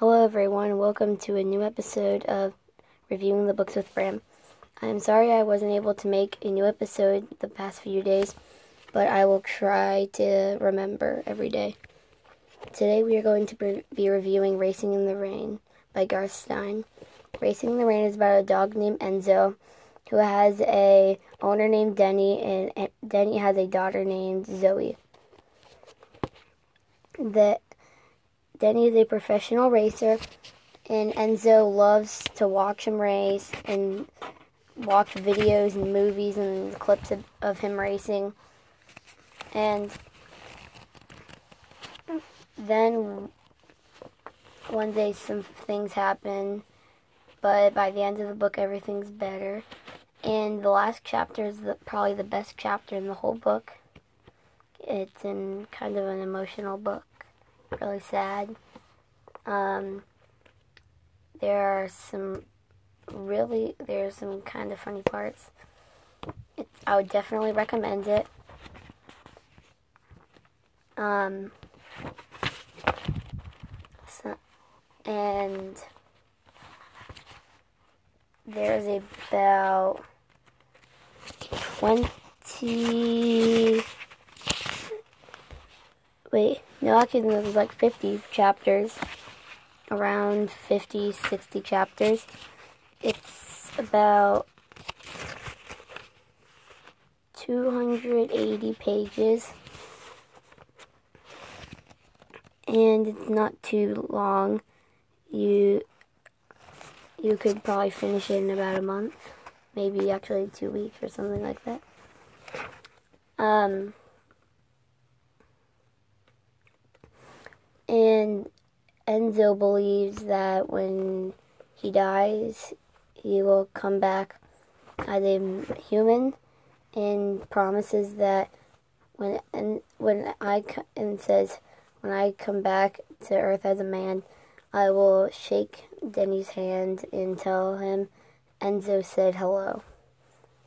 Hello, everyone. Welcome to a new episode of Reviewing the Books with Bram. I'm sorry I wasn't able to make a new episode the past few days, but I will try to remember every day. Today we are going to be reviewing Racing in the Rain by Garth Stein. Racing in the Rain is about a dog named Enzo who has a owner named Denny and Denny has a daughter named Zoe. The Denny is a professional racer, and Enzo loves to watch him race and watch videos and movies and clips of, of him racing. And then one day some things happen, but by the end of the book, everything's better. And the last chapter is the, probably the best chapter in the whole book. It's in kind of an emotional book really sad. Um, there are some really, there's some kind of funny parts. It, I would definitely recommend it. Um, so, and there's about 20 wait no, actually, there's like 50 chapters, around 50, 60 chapters. It's about 280 pages, and it's not too long. You you could probably finish it in about a month, maybe actually two weeks or something like that. Um, And Enzo believes that when he dies, he will come back as a human and promises that when and when I and says when I come back to Earth as a man, I will shake Denny's hand and tell him Enzo said hello.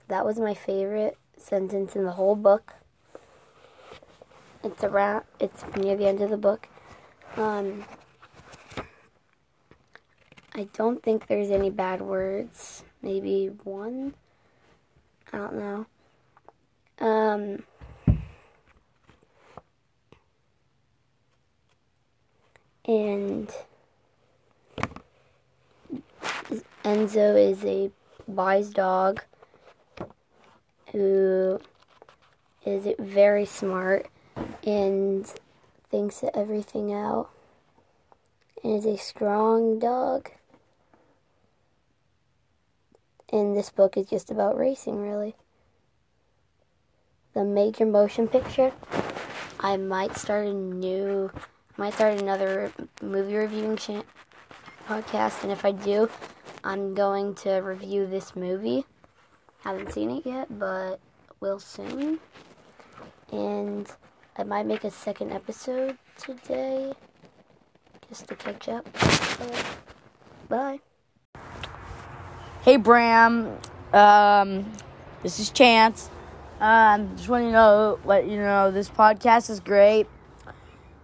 That was my favorite sentence in the whole book. It's around it's near the end of the book um, I don't think there's any bad words. Maybe one. I don't know. Um, and Enzo is a wise dog who is very smart and thinks everything out and is a strong dog. And this book is just about racing, really. The major motion picture. I might start a new, might start another movie reviewing podcast, and if I do, I'm going to review this movie. Haven't seen it yet, but will soon. And I might make a second episode today just to catch up. bye. Hey Bram, um, this is Chance. Um, just want to know, let you know, this podcast is great.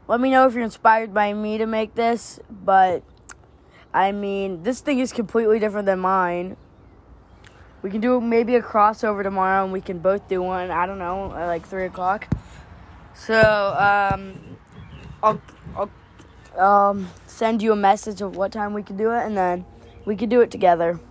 Let me know if you're inspired by me to make this, but I mean, this thing is completely different than mine. We can do maybe a crossover tomorrow, and we can both do one. I don't know, at like three o'clock. So, um, I'll, I'll um, send you a message of what time we can do it, and then we can do it together.